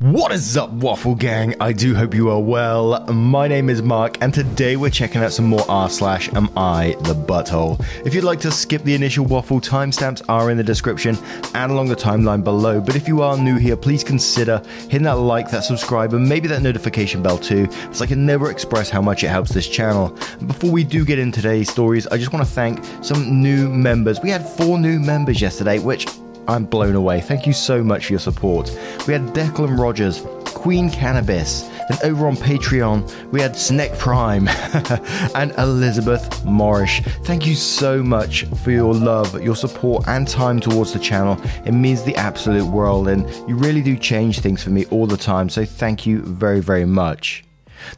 What is up, Waffle Gang? I do hope you are well. My name is Mark, and today we're checking out some more r slash am I the butthole. If you'd like to skip the initial waffle, timestamps are in the description and along the timeline below. But if you are new here, please consider hitting that like, that subscribe, and maybe that notification bell too, as I can never express how much it helps this channel. Before we do get into today's stories, I just want to thank some new members. We had four new members yesterday, which I'm blown away. Thank you so much for your support. We had Declan Rogers, Queen Cannabis, and over on Patreon, we had Snack Prime and Elizabeth Morrish. Thank you so much for your love, your support, and time towards the channel. It means the absolute world, and you really do change things for me all the time. So thank you very, very much.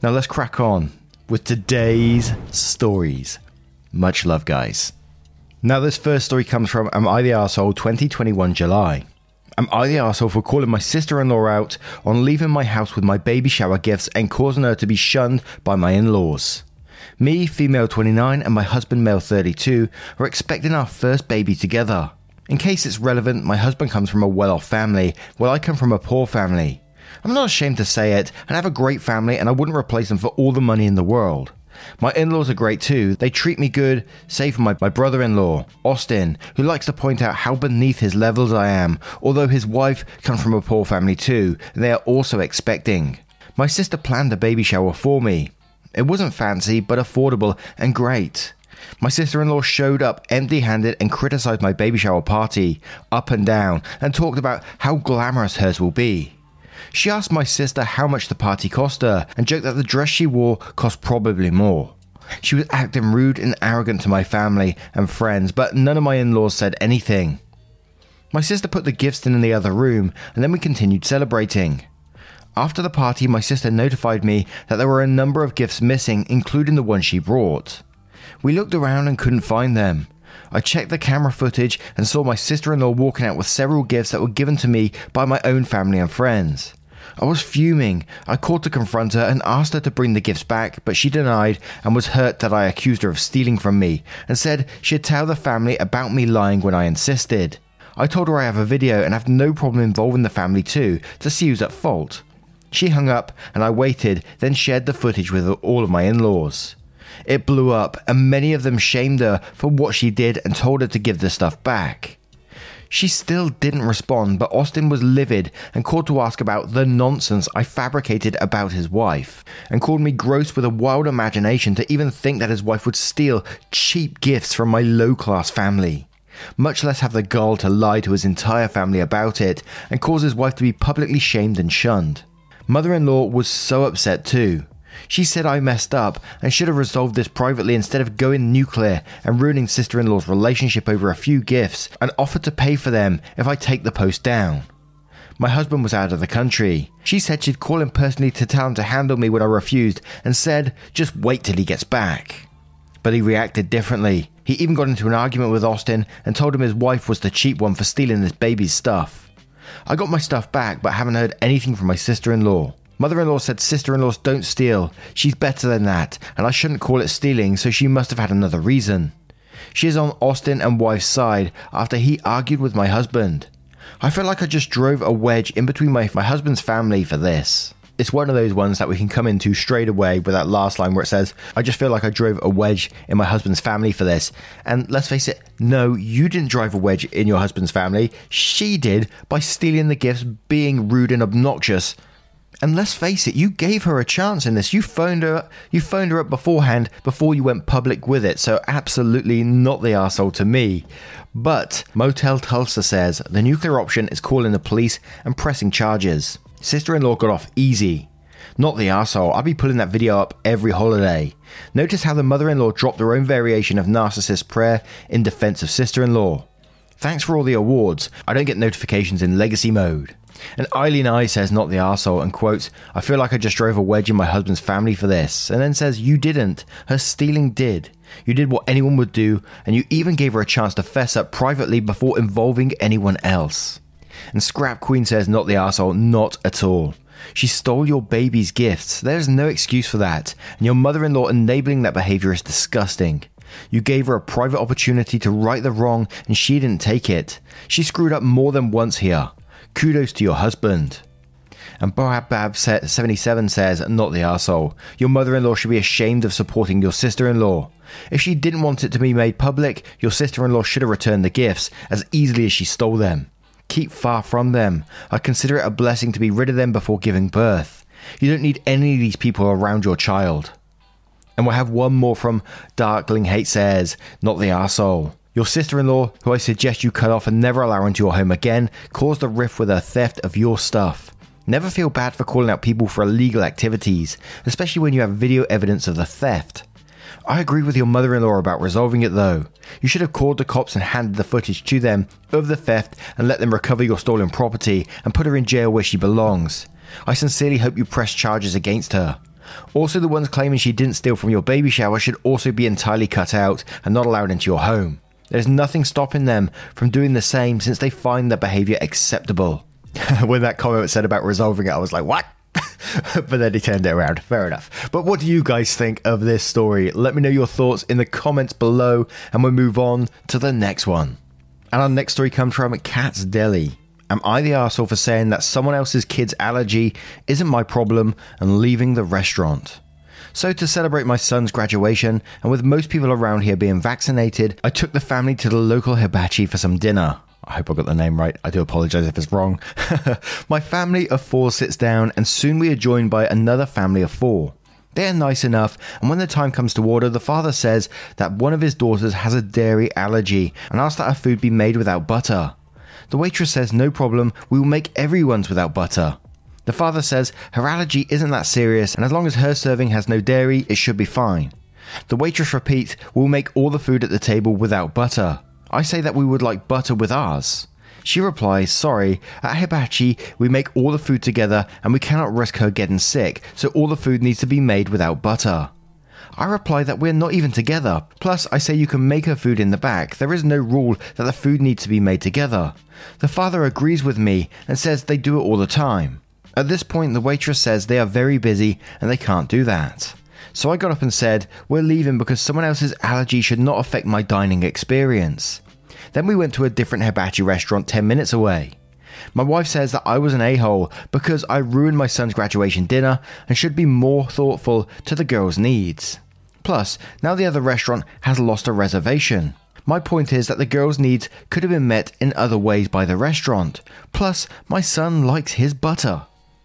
Now let's crack on with today's stories. Much love, guys. Now, this first story comes from Am I the Arsehole 2021 July. Am I the arsehole for calling my sister in law out on leaving my house with my baby shower gifts and causing her to be shunned by my in laws? Me, female 29, and my husband, male 32, are expecting our first baby together. In case it's relevant, my husband comes from a well off family, while I come from a poor family. I'm not ashamed to say it, and I have a great family, and I wouldn't replace them for all the money in the world. My in laws are great too. They treat me good, save for my, my brother in law, Austin, who likes to point out how beneath his levels I am, although his wife comes from a poor family too, and they are also expecting. My sister planned a baby shower for me. It wasn't fancy, but affordable and great. My sister in law showed up empty handed and criticized my baby shower party, up and down, and talked about how glamorous hers will be. She asked my sister how much the party cost her and joked that the dress she wore cost probably more. She was acting rude and arrogant to my family and friends, but none of my in laws said anything. My sister put the gifts in the other room, and then we continued celebrating. After the party, my sister notified me that there were a number of gifts missing, including the one she brought. We looked around and couldn't find them. I checked the camera footage and saw my sister in law walking out with several gifts that were given to me by my own family and friends. I was fuming. I called to confront her and asked her to bring the gifts back, but she denied and was hurt that I accused her of stealing from me and said she'd tell the family about me lying when I insisted. I told her I have a video and have no problem involving the family too to see who's at fault. She hung up and I waited, then shared the footage with all of my in laws. It blew up, and many of them shamed her for what she did and told her to give the stuff back. She still didn't respond, but Austin was livid and called to ask about the nonsense I fabricated about his wife, and called me gross with a wild imagination to even think that his wife would steal cheap gifts from my low class family. Much less have the gall to lie to his entire family about it and cause his wife to be publicly shamed and shunned. Mother in law was so upset too. She said I messed up and should have resolved this privately instead of going nuclear and ruining sister in law's relationship over a few gifts and offered to pay for them if I take the post down. My husband was out of the country. She said she'd call him personally to tell him to handle me when I refused and said, just wait till he gets back. But he reacted differently. He even got into an argument with Austin and told him his wife was the cheap one for stealing this baby's stuff. I got my stuff back but haven't heard anything from my sister in law. Mother in law said sister in laws don't steal. She's better than that, and I shouldn't call it stealing, so she must have had another reason. She is on Austin and wife's side after he argued with my husband. I feel like I just drove a wedge in between my, my husband's family for this. It's one of those ones that we can come into straight away with that last line where it says, I just feel like I drove a wedge in my husband's family for this. And let's face it, no, you didn't drive a wedge in your husband's family. She did by stealing the gifts, being rude and obnoxious, and let's face it, you gave her a chance in this. You phoned her, you phoned her up beforehand before you went public with it. So absolutely not the asshole to me. But Motel Tulsa says the nuclear option is calling the police and pressing charges. Sister-in-law got off easy. Not the asshole. I'll be pulling that video up every holiday. Notice how the mother-in-law dropped her own variation of narcissist prayer in defense of sister-in-law. Thanks for all the awards. I don't get notifications in legacy mode. And Eileen I says, not the arsehole, and quotes, I feel like I just drove a wedge in my husband's family for this. And then says, You didn't. Her stealing did. You did what anyone would do, and you even gave her a chance to fess up privately before involving anyone else. And Scrap Queen says, Not the asshole, not at all. She stole your baby's gifts. There's no excuse for that. And your mother in law enabling that behavior is disgusting. You gave her a private opportunity to right the wrong and she didn't take it. She screwed up more than once here. Kudos to your husband. And Boab77 says, Not the asshole. Your mother in law should be ashamed of supporting your sister in law. If she didn't want it to be made public, your sister in law should have returned the gifts as easily as she stole them. Keep far from them. I consider it a blessing to be rid of them before giving birth. You don't need any of these people around your child. And we'll have one more from Darkling Hate says, Not the arsehole. Your sister in law, who I suggest you cut off and never allow into your home again, caused a rift with her theft of your stuff. Never feel bad for calling out people for illegal activities, especially when you have video evidence of the theft. I agree with your mother in law about resolving it though. You should have called the cops and handed the footage to them of the theft and let them recover your stolen property and put her in jail where she belongs. I sincerely hope you press charges against her. Also, the ones claiming she didn't steal from your baby shower should also be entirely cut out and not allowed into your home. There's nothing stopping them from doing the same since they find their behavior acceptable. when that comment said about resolving it, I was like, what? but then he turned it around. Fair enough. But what do you guys think of this story? Let me know your thoughts in the comments below, and we'll move on to the next one. And our next story comes from Cat's Deli. Am I the asshole for saying that someone else's kid's allergy isn't my problem and leaving the restaurant? So, to celebrate my son's graduation, and with most people around here being vaccinated, I took the family to the local hibachi for some dinner. I hope I got the name right. I do apologize if it's wrong. My family of four sits down, and soon we are joined by another family of four. They are nice enough, and when the time comes to order, the father says that one of his daughters has a dairy allergy and asks that her food be made without butter. The waitress says, No problem, we will make everyone's without butter. The father says her allergy isn't that serious, and as long as her serving has no dairy, it should be fine. The waitress repeats, We'll make all the food at the table without butter. I say that we would like butter with ours. She replies, Sorry, at Hibachi, we make all the food together and we cannot risk her getting sick, so all the food needs to be made without butter. I reply that we're not even together. Plus, I say you can make her food in the back. There is no rule that the food needs to be made together. The father agrees with me and says they do it all the time. At this point, the waitress says they are very busy and they can't do that. So I got up and said, We're leaving because someone else's allergy should not affect my dining experience. Then we went to a different hibachi restaurant 10 minutes away. My wife says that I was an a hole because I ruined my son's graduation dinner and should be more thoughtful to the girl's needs. Plus, now the other restaurant has lost a reservation. My point is that the girl's needs could have been met in other ways by the restaurant. Plus, my son likes his butter.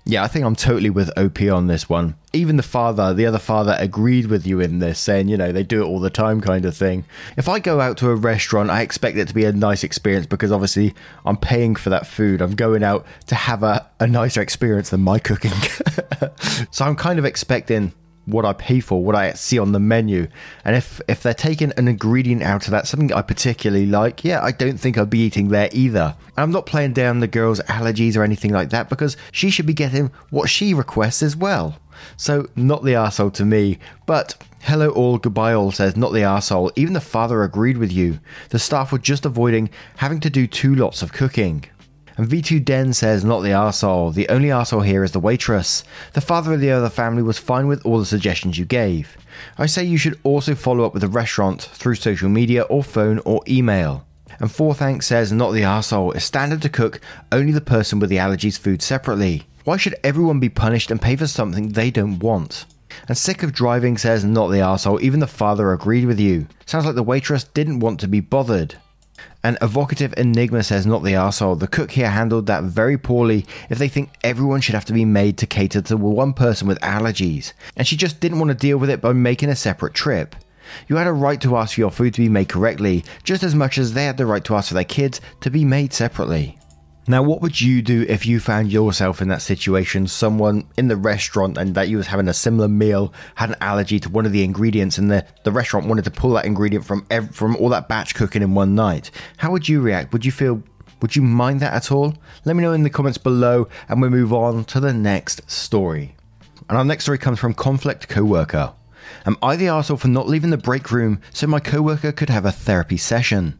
Yeah, I think I'm totally with OP on this one. Even the father, the other father, agreed with you in this, saying, you know, they do it all the time kind of thing. If I go out to a restaurant, I expect it to be a nice experience because obviously I'm paying for that food. I'm going out to have a, a nicer experience than my cooking. so I'm kind of expecting what I pay for, what I see on the menu. And if if they're taking an ingredient out of that, something I particularly like, yeah, I don't think I'd be eating there either. And I'm not playing down the girl's allergies or anything like that because she should be getting what she requests as well. So not the arsehole to me, but hello all, goodbye all says not the arsehole. Even the father agreed with you. The staff were just avoiding having to do two lots of cooking. And V2 Den says, not the arsehole. The only arsehole here is the waitress. The father of the other family was fine with all the suggestions you gave. I say you should also follow up with the restaurant through social media or phone or email. And Four Thanks says, not the arsehole. It's standard to cook only the person with the allergies food separately. Why should everyone be punished and pay for something they don't want? And Sick of Driving says, not the arsehole. Even the father agreed with you. Sounds like the waitress didn't want to be bothered. An evocative enigma says, not the arsehole. The cook here handled that very poorly if they think everyone should have to be made to cater to one person with allergies. And she just didn't want to deal with it by making a separate trip. You had a right to ask for your food to be made correctly, just as much as they had the right to ask for their kids to be made separately. Now, what would you do if you found yourself in that situation? Someone in the restaurant and that you was having a similar meal had an allergy to one of the ingredients, and the, the restaurant wanted to pull that ingredient from ev- from all that batch cooking in one night. How would you react? Would you feel? Would you mind that at all? Let me know in the comments below, and we move on to the next story. And our next story comes from Conflict Coworker. Am I the arsehole for not leaving the break room so my coworker could have a therapy session?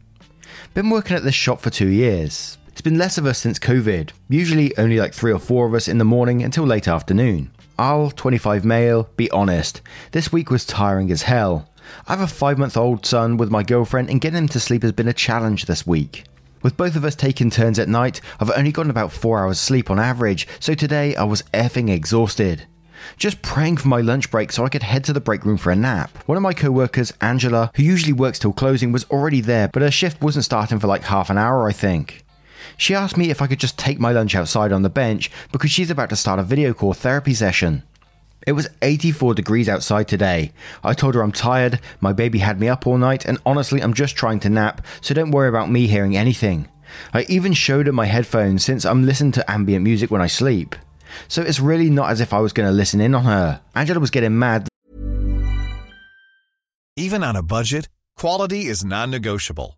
Been working at this shop for two years It's been less of us since COVID, usually only like three or four of us in the morning until late afternoon. I'll, 25 male, be honest, this week was tiring as hell. I have a five month old son with my girlfriend, and getting him to sleep has been a challenge this week. With both of us taking turns at night, I've only gotten about four hours sleep on average, so today I was effing exhausted. Just praying for my lunch break so I could head to the break room for a nap. One of my co workers, Angela, who usually works till closing, was already there, but her shift wasn't starting for like half an hour, I think. She asked me if I could just take my lunch outside on the bench because she's about to start a video call therapy session. It was 84 degrees outside today. I told her I'm tired, my baby had me up all night, and honestly, I'm just trying to nap, so don't worry about me hearing anything. I even showed her my headphones since I'm listening to ambient music when I sleep. So it's really not as if I was going to listen in on her. Angela was getting mad. Even on a budget, quality is non negotiable.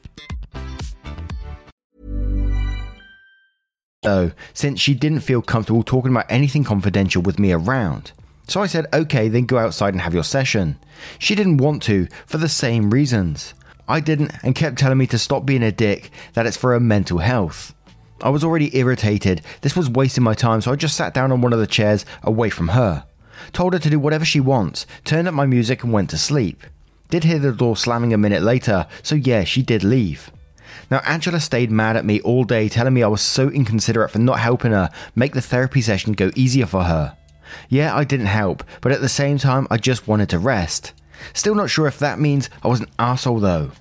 though, since she didn't feel comfortable talking about anything confidential with me around. So I said, okay, then go outside and have your session. She didn't want to, for the same reasons. I didn't, and kept telling me to stop being a dick, that it's for her mental health. I was already irritated, this was wasting my time, so I just sat down on one of the chairs away from her. Told her to do whatever she wants, turned up my music, and went to sleep. Did hear the door slamming a minute later, so yeah, she did leave. Now, Angela stayed mad at me all day, telling me I was so inconsiderate for not helping her make the therapy session go easier for her. Yeah, I didn't help, but at the same time, I just wanted to rest. Still not sure if that means I was an asshole though.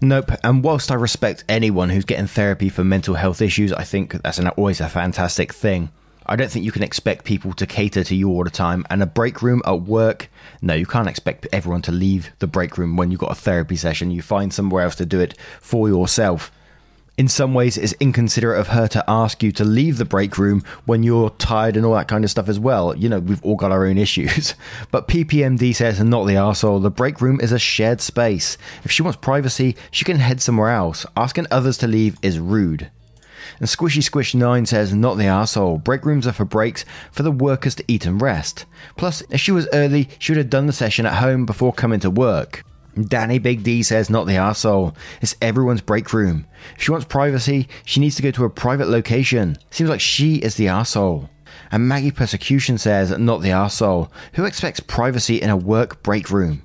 Nope, and whilst I respect anyone who's getting therapy for mental health issues, I think that's an, always a fantastic thing. I don't think you can expect people to cater to you all the time. And a break room at work, no, you can't expect everyone to leave the break room when you've got a therapy session. You find somewhere else to do it for yourself. In some ways, it's inconsiderate of her to ask you to leave the break room when you're tired and all that kind of stuff as well. You know, we've all got our own issues. But PPMD says, not the arsehole, the break room is a shared space. If she wants privacy, she can head somewhere else. Asking others to leave is rude. And Squishy Squish 9 says, Not the arsehole. Break rooms are for breaks for the workers to eat and rest. Plus, if she was early, she would have done the session at home before coming to work. Danny Big D says, Not the arsehole. It's everyone's break room. If she wants privacy, she needs to go to a private location. Seems like she is the arsehole. And Maggie Persecution says, Not the arsehole. Who expects privacy in a work break room?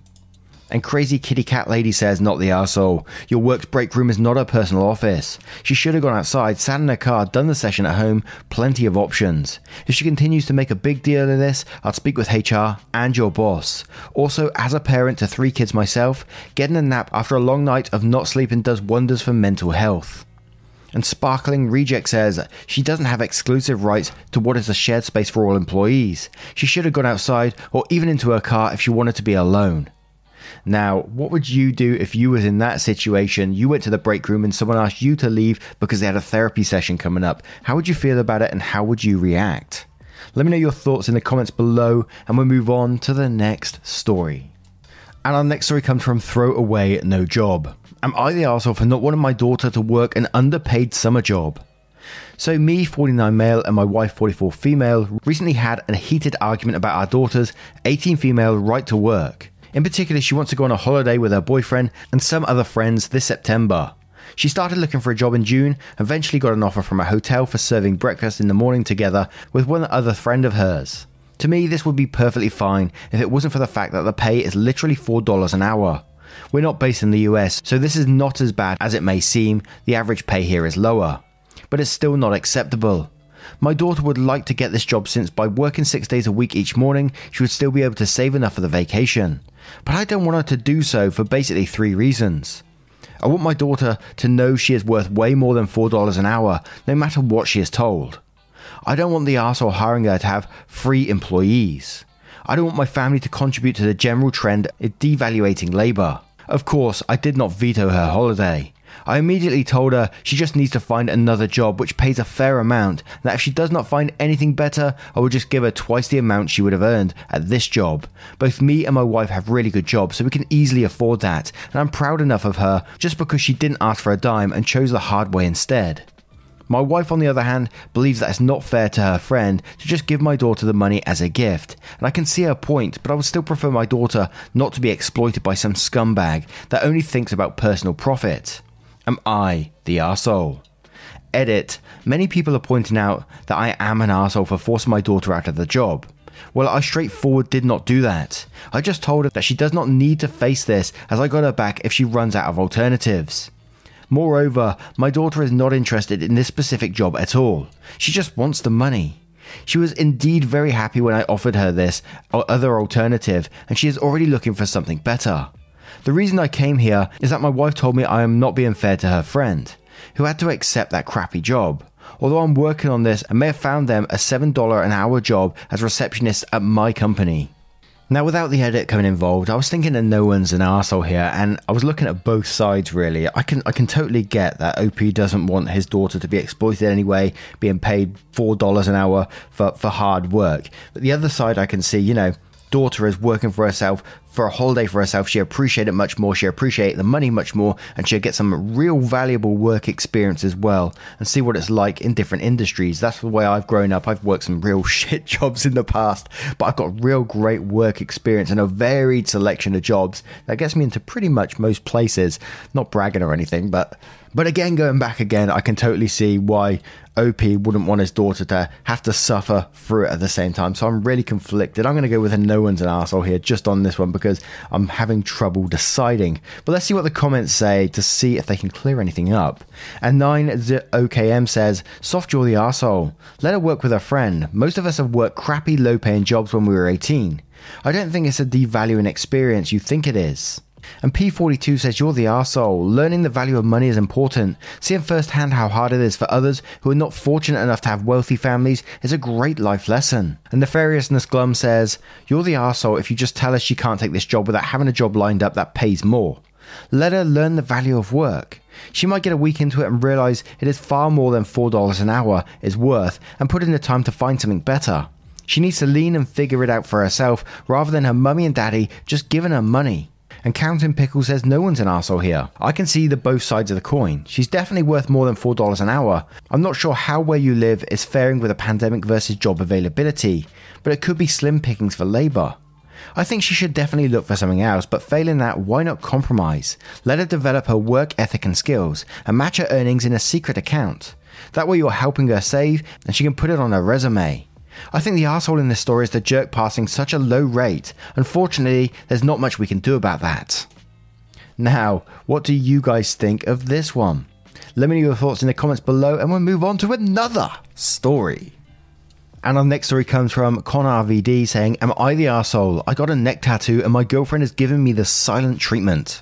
And crazy kitty cat lady says, not the arsehole. Your work's break room is not her personal office. She should have gone outside, sat in her car, done the session at home, plenty of options. If she continues to make a big deal of this, I'll speak with HR and your boss. Also, as a parent to three kids myself, getting a nap after a long night of not sleeping does wonders for mental health. And Sparkling Reject says she doesn't have exclusive rights to what is a shared space for all employees. She should have gone outside or even into her car if she wanted to be alone. Now, what would you do if you was in that situation? You went to the break room and someone asked you to leave because they had a therapy session coming up. How would you feel about it and how would you react? Let me know your thoughts in the comments below and we'll move on to the next story. And our next story comes from Throw Away No Job. Am I the asshole for not wanting my daughter to work an underpaid summer job? So, me, 49 male, and my wife, 44 female, recently had a heated argument about our daughter's 18 female right to work. In particular, she wants to go on a holiday with her boyfriend and some other friends this September. She started looking for a job in June, eventually got an offer from a hotel for serving breakfast in the morning together with one other friend of hers. To me, this would be perfectly fine if it wasn't for the fact that the pay is literally $4 an hour. We're not based in the US, so this is not as bad as it may seem, the average pay here is lower. But it's still not acceptable. My daughter would like to get this job since by working six days a week each morning, she would still be able to save enough for the vacation. But I don't want her to do so for basically three reasons. I want my daughter to know she is worth way more than $4 an hour, no matter what she is told. I don't want the arsehole hiring her to have free employees. I don't want my family to contribute to the general trend of devaluating labour. Of course, I did not veto her holiday. I immediately told her she just needs to find another job which pays a fair amount, that if she does not find anything better, I will just give her twice the amount she would have earned at this job. Both me and my wife have really good jobs, so we can easily afford that, and I'm proud enough of her just because she didn't ask for a dime and chose the hard way instead. My wife, on the other hand, believes that it's not fair to her friend to just give my daughter the money as a gift. And I can see her point, but I would still prefer my daughter not to be exploited by some scumbag that only thinks about personal profit. Am I the arsehole? Edit. Many people are pointing out that I am an arsehole for forcing my daughter out of the job. Well, I straightforward did not do that. I just told her that she does not need to face this as I got her back if she runs out of alternatives. Moreover, my daughter is not interested in this specific job at all. She just wants the money. She was indeed very happy when I offered her this or other alternative, and she is already looking for something better. The reason I came here is that my wife told me I am not being fair to her friend, who had to accept that crappy job. Although I'm working on this, I may have found them a $7 an hour job as receptionist at my company. Now, without the edit coming involved, I was thinking that no one's an asshole here, and I was looking at both sides really. I can I can totally get that OP doesn't want his daughter to be exploited anyway, being paid four dollars an hour for, for hard work. But the other side I can see, you know, daughter is working for herself for a holiday for herself, she appreciate it much more. She appreciate the money much more, and she'll get some real valuable work experience as well, and see what it's like in different industries. That's the way I've grown up. I've worked some real shit jobs in the past, but I've got real great work experience and a varied selection of jobs that gets me into pretty much most places. Not bragging or anything, but but again, going back again, I can totally see why OP wouldn't want his daughter to have to suffer through it at the same time. So I'm really conflicted. I'm going to go with a no one's an asshole here just on this one because I'm having trouble deciding. But let's see what the comments say to see if they can clear anything up. And 9OKM says, Soft jaw the asshole. Let her work with her friend. Most of us have worked crappy, low paying jobs when we were 18. I don't think it's a devaluing experience you think it is. And P42 says you're the arsehole. Learning the value of money is important. Seeing firsthand how hard it is for others who are not fortunate enough to have wealthy families is a great life lesson. And Nefariousness Glum says, You're the arsehole if you just tell her she can't take this job without having a job lined up that pays more. Let her learn the value of work. She might get a week into it and realize it is far more than $4 an hour is worth and put in the time to find something better. She needs to lean and figure it out for herself rather than her mummy and daddy just giving her money. And Counting Pickle says no one's an asshole here. I can see the both sides of the coin. She's definitely worth more than $4 an hour. I'm not sure how where you live is faring with a pandemic versus job availability, but it could be slim pickings for labour. I think she should definitely look for something else, but failing that, why not compromise? Let her develop her work ethic and skills, and match her earnings in a secret account. That way you're helping her save, and she can put it on her resume. I think the asshole in this story is the jerk passing such a low rate. Unfortunately, there's not much we can do about that. Now, what do you guys think of this one? Let me know your thoughts in the comments below and we'll move on to another story. And our next story comes from Connor VD saying, Am I the asshole? I got a neck tattoo and my girlfriend has given me the silent treatment.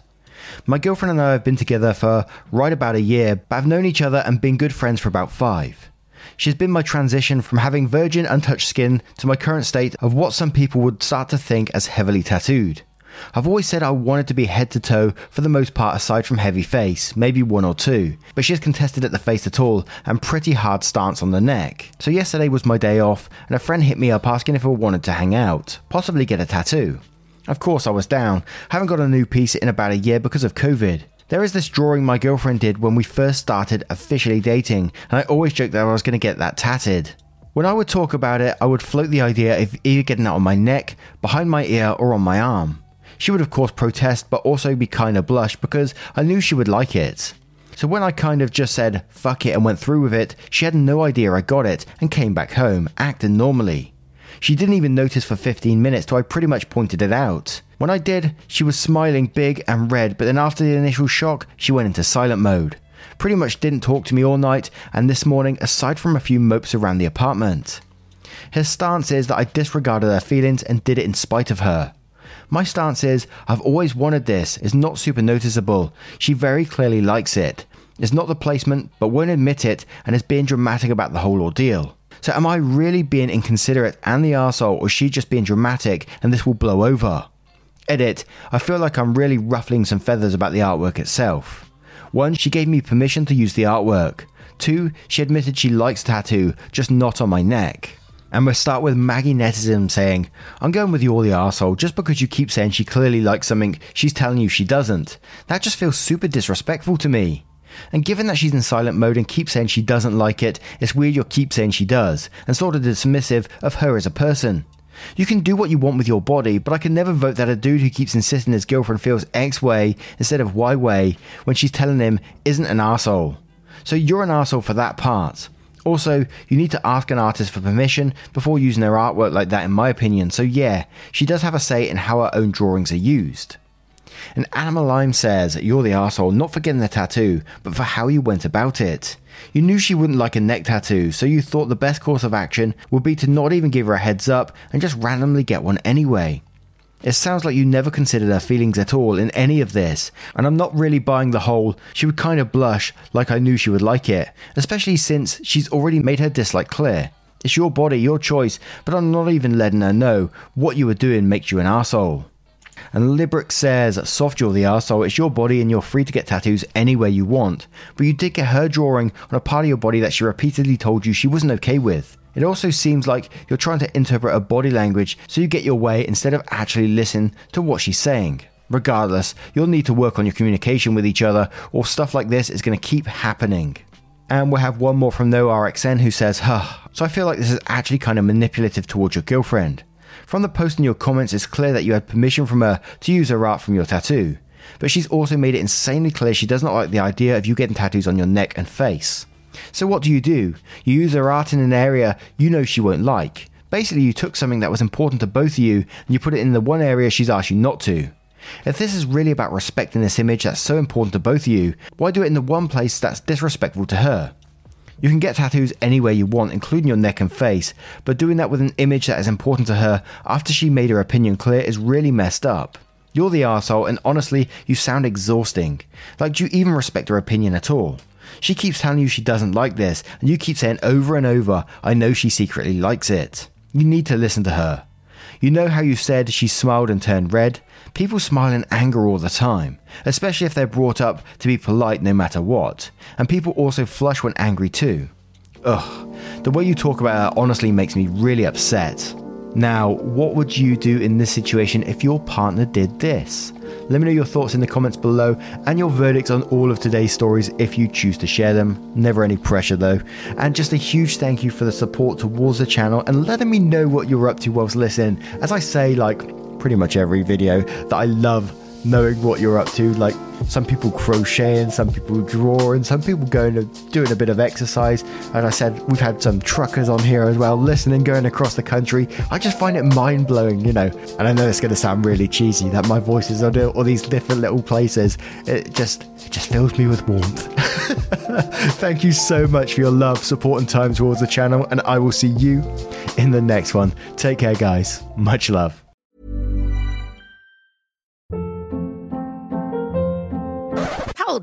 My girlfriend and I have been together for right about a year, but I've known each other and been good friends for about five. She's been my transition from having virgin, untouched skin to my current state of what some people would start to think as heavily tattooed. I've always said I wanted to be head to toe for the most part, aside from heavy face, maybe one or two, but she has contested at the face at all and pretty hard stance on the neck. So, yesterday was my day off, and a friend hit me up asking if I wanted to hang out, possibly get a tattoo. Of course, I was down. Haven't got a new piece in about a year because of COVID. There is this drawing my girlfriend did when we first started officially dating, and I always joked that I was going to get that tatted. When I would talk about it, I would float the idea of either getting it on my neck, behind my ear, or on my arm. She would, of course, protest, but also be kind of blush because I knew she would like it. So when I kind of just said fuck it and went through with it, she had no idea I got it and came back home, acting normally. She didn't even notice for 15 minutes till I pretty much pointed it out. When I did, she was smiling big and red, but then after the initial shock, she went into silent mode. Pretty much didn't talk to me all night, and this morning, aside from a few mopes around the apartment. His stance is that I disregarded her feelings and did it in spite of her. My stance is I've always wanted this, it's not super noticeable. She very clearly likes it. It's not the placement, but won't admit it and is being dramatic about the whole ordeal. So am I really being inconsiderate and the arsehole, or is she just being dramatic and this will blow over? Edit, I feel like I'm really ruffling some feathers about the artwork itself. One, she gave me permission to use the artwork. Two, she admitted she likes tattoo, just not on my neck. And we'll start with Maggie Netism saying, I'm going with you all the arsehole just because you keep saying she clearly likes something she's telling you she doesn't. That just feels super disrespectful to me. And given that she's in silent mode and keeps saying she doesn't like it, it's weird you keep saying she does, and sort of dismissive of her as a person. You can do what you want with your body, but I can never vote that a dude who keeps insisting his girlfriend feels X way instead of Y way when she's telling him isn't an asshole. So you're an asshole for that part. Also, you need to ask an artist for permission before using their artwork like that, in my opinion. So, yeah, she does have a say in how her own drawings are used. And Animal Lime says, You're the asshole not for getting the tattoo, but for how you went about it. You knew she wouldn't like a neck tattoo, so you thought the best course of action would be to not even give her a heads up and just randomly get one anyway. It sounds like you never considered her feelings at all in any of this, and I'm not really buying the whole she would kind of blush like I knew she would like it, especially since she's already made her dislike clear. It's your body, your choice, but I'm not even letting her know what you were doing makes you an asshole. And Librick says, Soft you're the arsehole, it's your body and you're free to get tattoos anywhere you want. But you did get her drawing on a part of your body that she repeatedly told you she wasn't okay with. It also seems like you're trying to interpret her body language so you get your way instead of actually listen to what she's saying. Regardless, you'll need to work on your communication with each other, or stuff like this is going to keep happening. And we'll have one more from NoRXN who says, Huh, so I feel like this is actually kind of manipulative towards your girlfriend. From the post in your comments, it's clear that you had permission from her to use her art from your tattoo. But she's also made it insanely clear she does not like the idea of you getting tattoos on your neck and face. So what do you do? You use her art in an area you know she won't like. Basically, you took something that was important to both of you and you put it in the one area she's asked you not to. If this is really about respecting this image that's so important to both of you, why do it in the one place that's disrespectful to her? You can get tattoos anywhere you want, including your neck and face, but doing that with an image that is important to her after she made her opinion clear is really messed up. You're the asshole, and honestly, you sound exhausting. Like, do you even respect her opinion at all? She keeps telling you she doesn't like this, and you keep saying over and over, I know she secretly likes it. You need to listen to her. You know how you said she smiled and turned red? People smile in anger all the time, especially if they're brought up to be polite no matter what, and people also flush when angry too. Ugh, the way you talk about her honestly makes me really upset. Now, what would you do in this situation if your partner did this? Let me know your thoughts in the comments below and your verdicts on all of today's stories if you choose to share them. Never any pressure though. And just a huge thank you for the support towards the channel and letting me know what you're up to whilst listening. As I say, like pretty much every video, that I love knowing what you're up to. Like some people crocheting, some people drawing, some people going to doing a bit of exercise. And I said we've had some truckers on here as well, listening, going across the country. I just find it mind blowing, you know. And I know it's going to sound really cheesy that my voice is on all these different little places. It just it just fills me with warmth. Thank you so much for your love, support, and time towards the channel. And I will see you in the next one. Take care, guys. Much love.